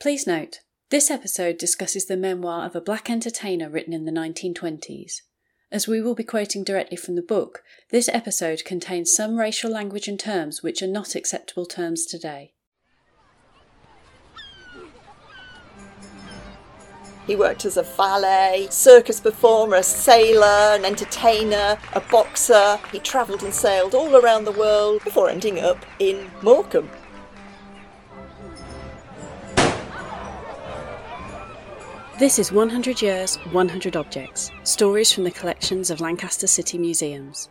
Please note, this episode discusses the memoir of a black entertainer written in the 1920s. As we will be quoting directly from the book, this episode contains some racial language and terms which are not acceptable terms today. He worked as a valet, circus performer, a sailor, an entertainer, a boxer. He travelled and sailed all around the world before ending up in Morecambe. This is 100 Years, 100 Objects Stories from the collections of Lancaster City Museums.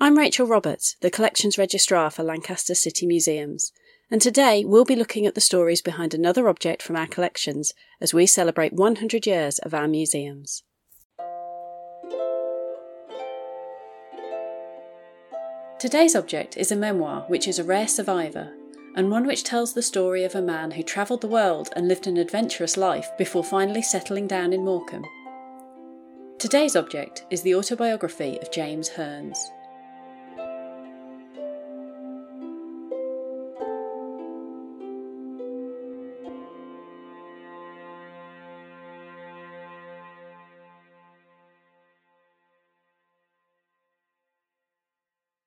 I'm Rachel Roberts, the Collections Registrar for Lancaster City Museums, and today we'll be looking at the stories behind another object from our collections as we celebrate 100 years of our museums. Today's object is a memoir which is a rare survivor and one which tells the story of a man who travelled the world and lived an adventurous life before finally settling down in Morecambe. Today's object is the autobiography of James Herns.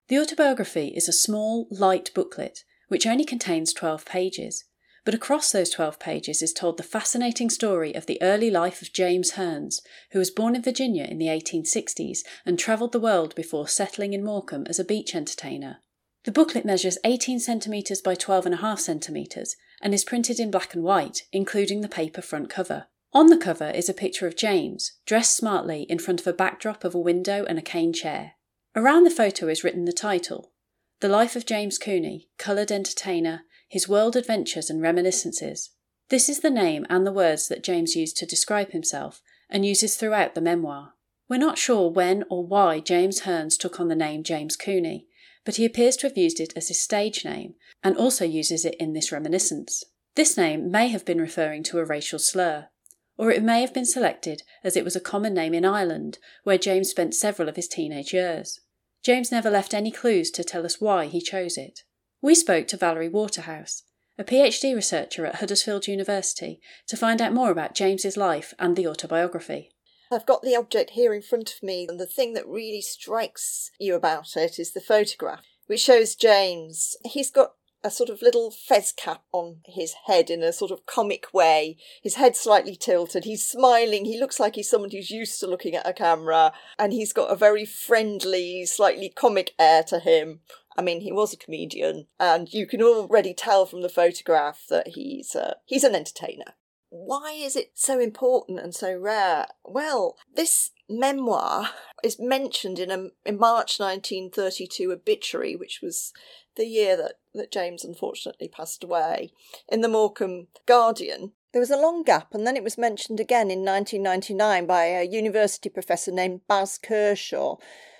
The autobiography is a small, light booklet which only contains 12 pages. But across those 12 pages is told the fascinating story of the early life of James Herns, who was born in Virginia in the 1860s and travelled the world before settling in Morecambe as a beach entertainer. The booklet measures 18 centimetres by 12.5 centimetres and is printed in black and white, including the paper front cover. On the cover is a picture of James, dressed smartly in front of a backdrop of a window and a cane chair. Around the photo is written the title the Life of James Cooney, Coloured Entertainer, His World Adventures and Reminiscences. This is the name and the words that James used to describe himself and uses throughout the memoir. We're not sure when or why James Herns took on the name James Cooney, but he appears to have used it as his stage name and also uses it in this reminiscence. This name may have been referring to a racial slur, or it may have been selected as it was a common name in Ireland, where James spent several of his teenage years. James never left any clues to tell us why he chose it. We spoke to Valerie Waterhouse, a PhD researcher at Huddersfield University, to find out more about James's life and the autobiography. I've got the object here in front of me, and the thing that really strikes you about it is the photograph, which shows James. He's got a sort of little fez cap on his head in a sort of comic way. His head slightly tilted. He's smiling. He looks like he's someone who's used to looking at a camera. And he's got a very friendly, slightly comic air to him. I mean, he was a comedian, and you can already tell from the photograph that he's uh, he's an entertainer. Why is it so important and so rare? Well, this memoir is mentioned in a in March 1932 obituary, which was the year that, that James unfortunately passed away, in the Morecambe Guardian. There was a long gap, and then it was mentioned again in 1999 by a university professor named Baz Kershaw,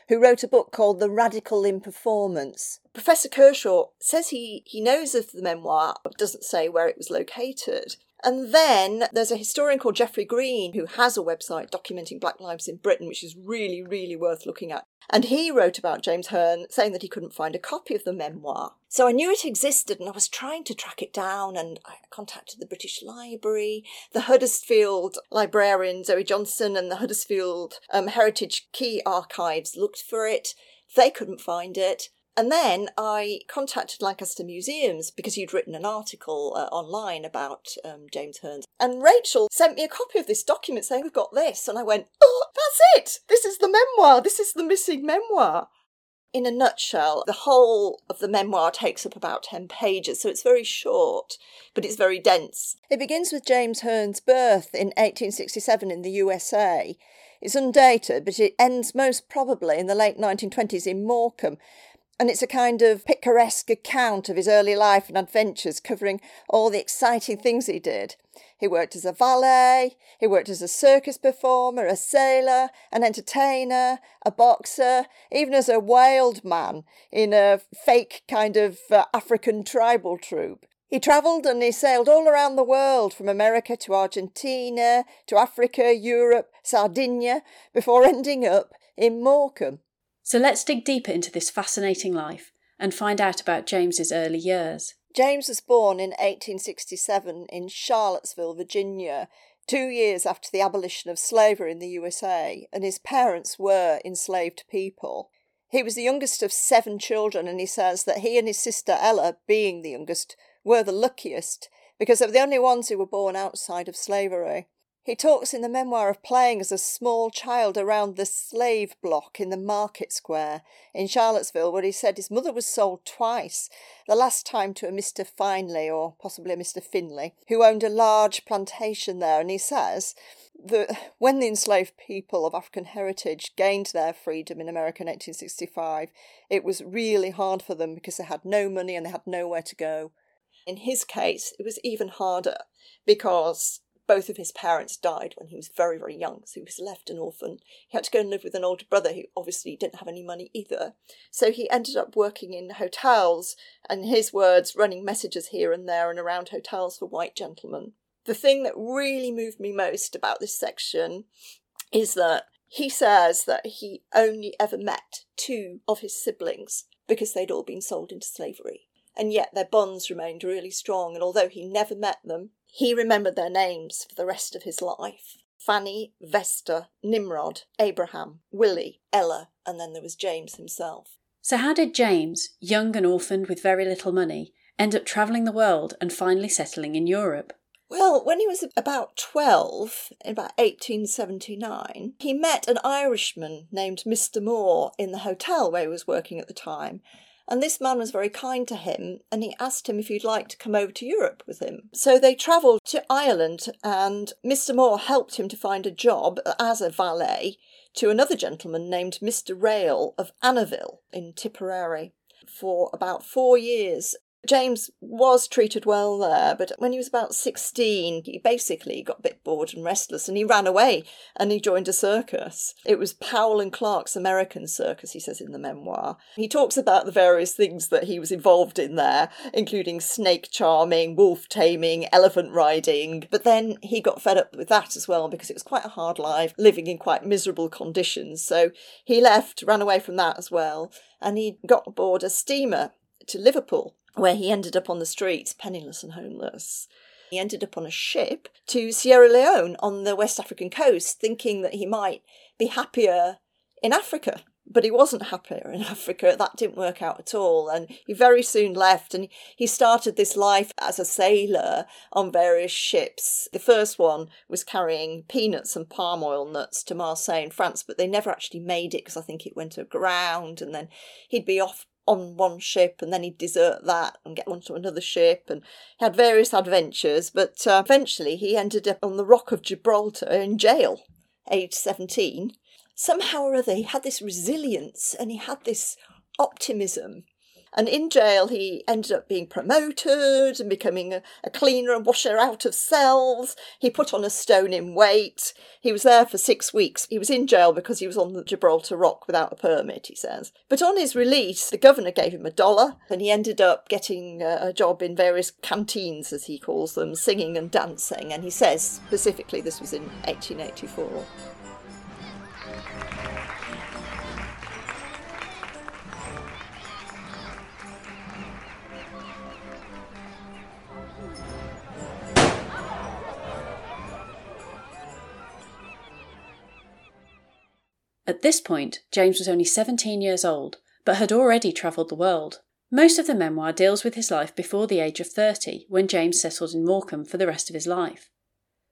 who wrote a book called The Radical in Performance. Professor Kershaw says he, he knows of the memoir, but doesn't say where it was located. And then there's a historian called Jeffrey Green who has a website documenting Black lives in Britain, which is really, really worth looking at. And he wrote about James Hearn saying that he couldn't find a copy of the memoir. So I knew it existed and I was trying to track it down and I contacted the British Library, the Huddersfield librarian Zoe Johnson and the Huddersfield um, Heritage Quay Archives looked for it. They couldn't find it. And then I contacted Lancaster Museums because you'd written an article uh, online about um, James Herns. And Rachel sent me a copy of this document saying, We've got this. And I went, Oh, that's it. This is the memoir. This is the missing memoir. In a nutshell, the whole of the memoir takes up about 10 pages, so it's very short, but it's very dense. It begins with James Hearn's birth in 1867 in the USA. It's undated, but it ends most probably in the late 1920s in Morecambe, and it's a kind of picaresque account of his early life and adventures, covering all the exciting things he did. He worked as a valet, he worked as a circus performer, a sailor, an entertainer, a boxer, even as a wild man in a fake kind of uh, African tribal troupe. He travelled and he sailed all around the world, from America to Argentina, to Africa, Europe, Sardinia, before ending up in Morecambe. So let's dig deeper into this fascinating life and find out about James's early years. James was born in 1867 in Charlottesville, Virginia, two years after the abolition of slavery in the USA, and his parents were enslaved people. He was the youngest of seven children, and he says that he and his sister Ella, being the youngest, were the luckiest because they were the only ones who were born outside of slavery. He talks in the memoir of playing as a small child around the slave block in the market square in Charlottesville, where he said his mother was sold twice, the last time to a Mr. Finley or possibly a Mr. Finley, who owned a large plantation there. And he says that when the enslaved people of African heritage gained their freedom in America in 1865, it was really hard for them because they had no money and they had nowhere to go. In his case, it was even harder because both of his parents died when he was very, very young, so he was left an orphan. He had to go and live with an older brother who obviously didn't have any money either. So he ended up working in hotels, and his words, running messages here and there and around hotels for white gentlemen. The thing that really moved me most about this section is that he says that he only ever met two of his siblings because they'd all been sold into slavery. And yet their bonds remained really strong, and although he never met them, he remembered their names for the rest of his life Fanny, Vesta, Nimrod, Abraham, Willie, Ella, and then there was James himself. So, how did James, young and orphaned with very little money, end up travelling the world and finally settling in Europe? Well, when he was about 12, in about 1879, he met an Irishman named Mr. Moore in the hotel where he was working at the time, and this man was very kind to him and he asked him if he'd like to come over to Europe with him. So they travelled to Ireland and Mr. Moore helped him to find a job as a valet to another gentleman named Mr. Rail of Annaville in Tipperary for about four years James was treated well there, but when he was about 16, he basically got a bit bored and restless and he ran away and he joined a circus. It was Powell and Clark's American Circus, he says in the memoir. He talks about the various things that he was involved in there, including snake charming, wolf taming, elephant riding, but then he got fed up with that as well because it was quite a hard life, living in quite miserable conditions. So he left, ran away from that as well, and he got aboard a steamer to Liverpool where he ended up on the streets, penniless and homeless. He ended up on a ship to Sierra Leone on the West African coast, thinking that he might be happier in Africa. But he wasn't happier in Africa. That didn't work out at all. And he very soon left and he started this life as a sailor on various ships. The first one was carrying peanuts and palm oil nuts to Marseille in France, but they never actually made it because I think it went aground. And then he'd be off on one ship and then he'd desert that and get onto another ship and he had various adventures but uh, eventually he ended up on the rock of gibraltar in jail age 17 somehow or other he had this resilience and he had this optimism and in jail, he ended up being promoted and becoming a, a cleaner and washer out of cells. He put on a stone in weight. He was there for six weeks. He was in jail because he was on the Gibraltar Rock without a permit, he says. But on his release, the governor gave him a dollar and he ended up getting a, a job in various canteens, as he calls them, singing and dancing. And he says specifically this was in 1884. At this point, James was only 17 years old, but had already travelled the world. Most of the memoir deals with his life before the age of 30, when James settled in Morecambe for the rest of his life.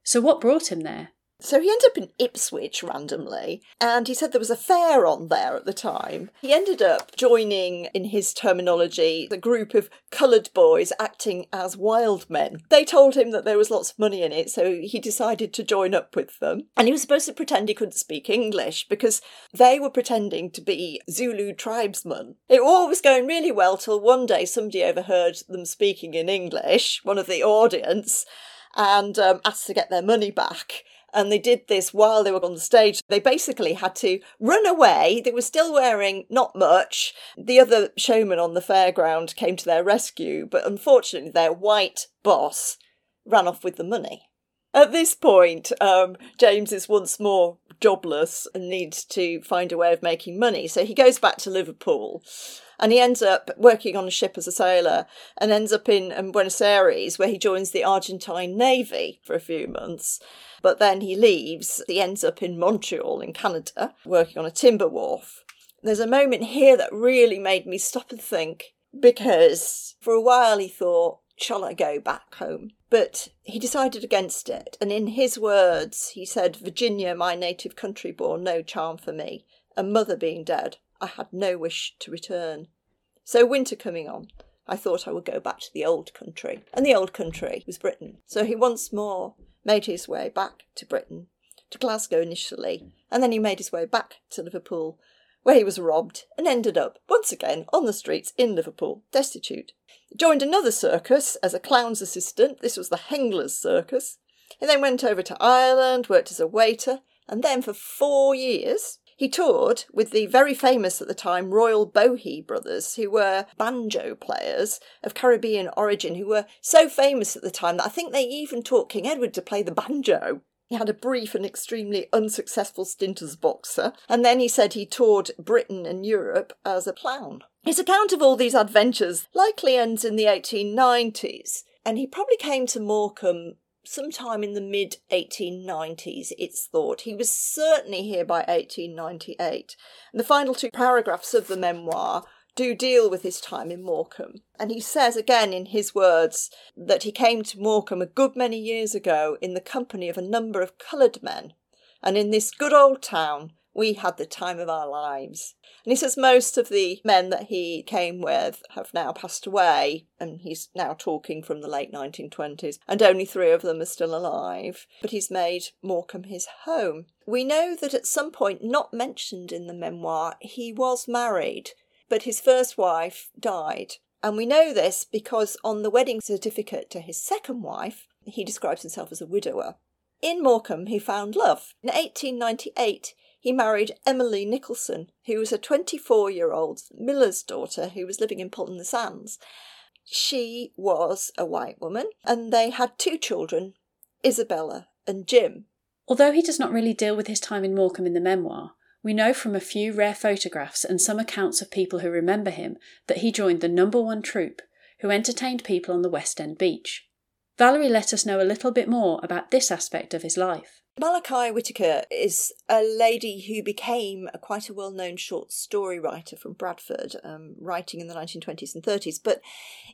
So, what brought him there? So he ended up in Ipswich randomly, and he said there was a fair on there at the time. He ended up joining, in his terminology, the group of coloured boys acting as wild men. They told him that there was lots of money in it, so he decided to join up with them. And he was supposed to pretend he couldn't speak English because they were pretending to be Zulu tribesmen. It all was going really well till one day somebody overheard them speaking in English, one of the audience, and um, asked to get their money back and they did this while they were on the stage. They basically had to run away. They were still wearing not much. The other showman on the fairground came to their rescue, but unfortunately, their white boss ran off with the money. At this point, um, James is once more jobless and needs to find a way of making money. So he goes back to Liverpool and he ends up working on a ship as a sailor and ends up in um, Buenos Aires where he joins the Argentine Navy for a few months. But then he leaves, he ends up in Montreal in Canada working on a timber wharf. There's a moment here that really made me stop and think because for a while he thought, shall I go back home? But he decided against it, and in his words, he said, Virginia, my native country, bore no charm for me, and mother being dead, I had no wish to return. So, winter coming on, I thought I would go back to the old country, and the old country was Britain. So he once more made his way back to Britain, to Glasgow initially, and then he made his way back to Liverpool, where he was robbed and ended up once again on the streets in Liverpool, destitute. Joined another circus as a clown's assistant. This was the Hengler's Circus. He then went over to Ireland, worked as a waiter, and then for four years he toured with the very famous at the time Royal Bohee brothers, who were banjo players of Caribbean origin, who were so famous at the time that I think they even taught King Edward to play the banjo. He had a brief and extremely unsuccessful stint as a boxer, and then he said he toured Britain and Europe as a clown. His account of all these adventures likely ends in the 1890s, and he probably came to Morecambe sometime in the mid 1890s, it's thought. He was certainly here by 1898. And the final two paragraphs of the memoir do deal with his time in Morecambe. And he says again in his words that he came to Morecambe a good many years ago in the company of a number of coloured men. And in this good old town, we had the time of our lives. And he says most of the men that he came with have now passed away, and he's now talking from the late 1920s, and only three of them are still alive. But he's made Morecambe his home. We know that at some point, not mentioned in the memoir, he was married but his first wife died. And we know this because on the wedding certificate to his second wife, he describes himself as a widower. In Morecambe, he found love. In 1898, he married Emily Nicholson, who was a 24 year old miller's daughter who was living in Poulton-le-Sands. She was a white woman, and they had two children, Isabella and Jim. Although he does not really deal with his time in Morecambe in the memoir, we know from a few rare photographs and some accounts of people who remember him that he joined the number one troupe who entertained people on the West End beach. Valerie let us know a little bit more about this aspect of his life. Malachi Whitaker is a lady who became a quite a well known short story writer from Bradford, um, writing in the 1920s and 30s. But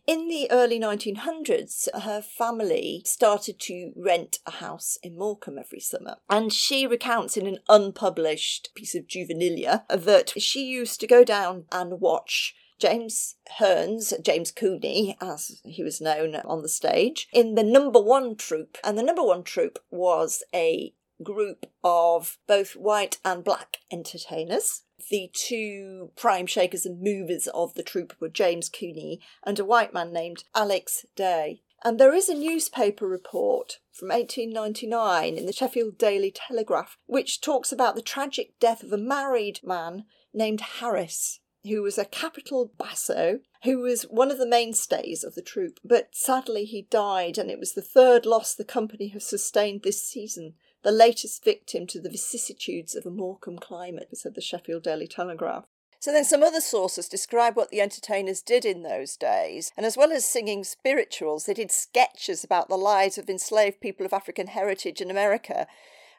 in the early 1900s, her family started to rent a house in Morecambe every summer. And she recounts in an unpublished piece of juvenilia that she used to go down and watch James Herns, James Cooney, as he was known on the stage, in the number one troupe. And the number one troupe was a group of both white and black entertainers. The two prime shakers and movers of the troupe were James Cooney and a white man named Alex Day. And there is a newspaper report from 1899 in the Sheffield Daily Telegraph which talks about the tragic death of a married man named Harris who was a capital basso, who was one of the mainstays of the troupe. But sadly, he died, and it was the third loss the company has sustained this season, the latest victim to the vicissitudes of a Morecambe climate, said the Sheffield Daily Telegraph. So then some other sources describe what the entertainers did in those days, and as well as singing spirituals, they did sketches about the lives of enslaved people of African heritage in America.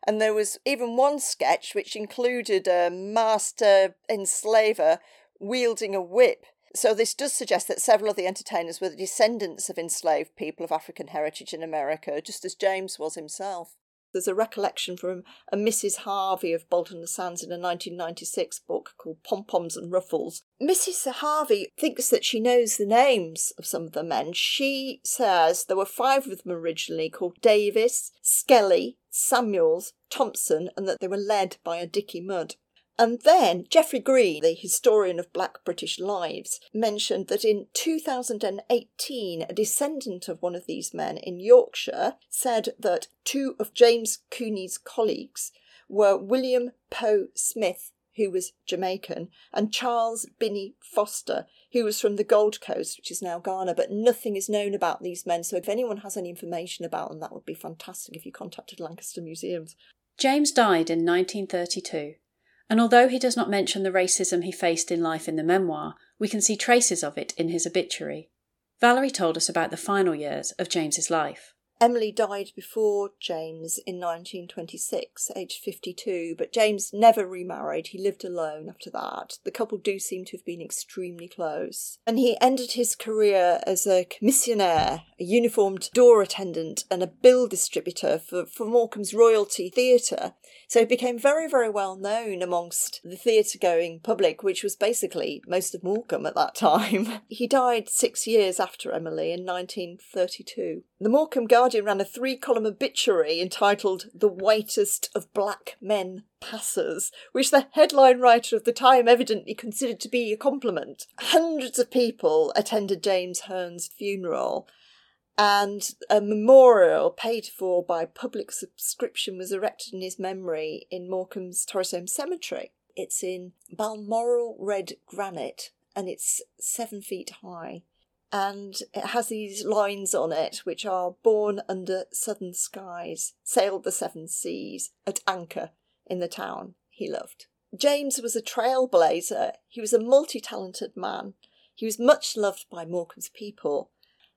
And there was even one sketch which included a master enslaver wielding a whip. So, this does suggest that several of the entertainers were the descendants of enslaved people of African heritage in America, just as James was himself. There's a recollection from a Mrs. Harvey of Bolton Sands in a 1996 book called Pom Poms and Ruffles. Mrs. Harvey thinks that she knows the names of some of the men. She says there were five of them originally called Davis, Skelly, Samuels, Thompson, and that they were led by a Dicky Mudd. And then Jeffrey Green, the historian of Black British lives, mentioned that in 2018, a descendant of one of these men in Yorkshire said that two of James Cooney's colleagues were William Poe Smith, who was Jamaican, and Charles Binney Foster, who was from the Gold Coast, which is now Ghana, but nothing is known about these men. So if anyone has any information about them, that would be fantastic if you contacted Lancaster Museums. James died in 1932, and although he does not mention the racism he faced in life in the memoir, we can see traces of it in his obituary. Valerie told us about the final years of James's life. Emily died before James in 1926, aged 52, but James never remarried. He lived alone after that. The couple do seem to have been extremely close. And he ended his career as a commissionaire, a uniformed door attendant, and a bill distributor for, for Morecambe's Royalty Theatre. So he became very, very well known amongst the theatre going public, which was basically most of Morecambe at that time. he died six years after Emily in 1932. The Morecambe Guardian ran a three column obituary entitled The Whitest of Black Men Passers, which the headline writer of the time evidently considered to be a compliment. Hundreds of people attended James Hearn's funeral, and a memorial paid for by public subscription was erected in his memory in Morecambe's Torrisholme Cemetery. It's in Balmoral red granite and it's seven feet high and it has these lines on it which are born under southern skies, sailed the seven seas, at anchor in the town he loved. James was a trailblazer. He was a multi talented man. He was much loved by Morecambe's people.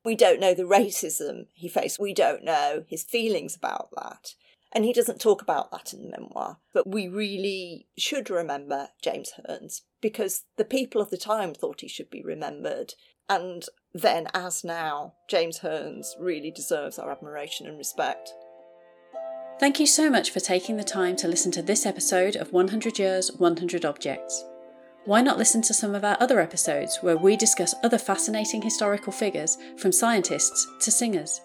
We don't know the racism he faced. We don't know his feelings about that. And he doesn't talk about that in the memoir. But we really should remember James Herns because the people of the time thought he should be remembered. And then, as now, James Herns really deserves our admiration and respect. Thank you so much for taking the time to listen to this episode of 100 Years, 100 Objects. Why not listen to some of our other episodes where we discuss other fascinating historical figures from scientists to singers?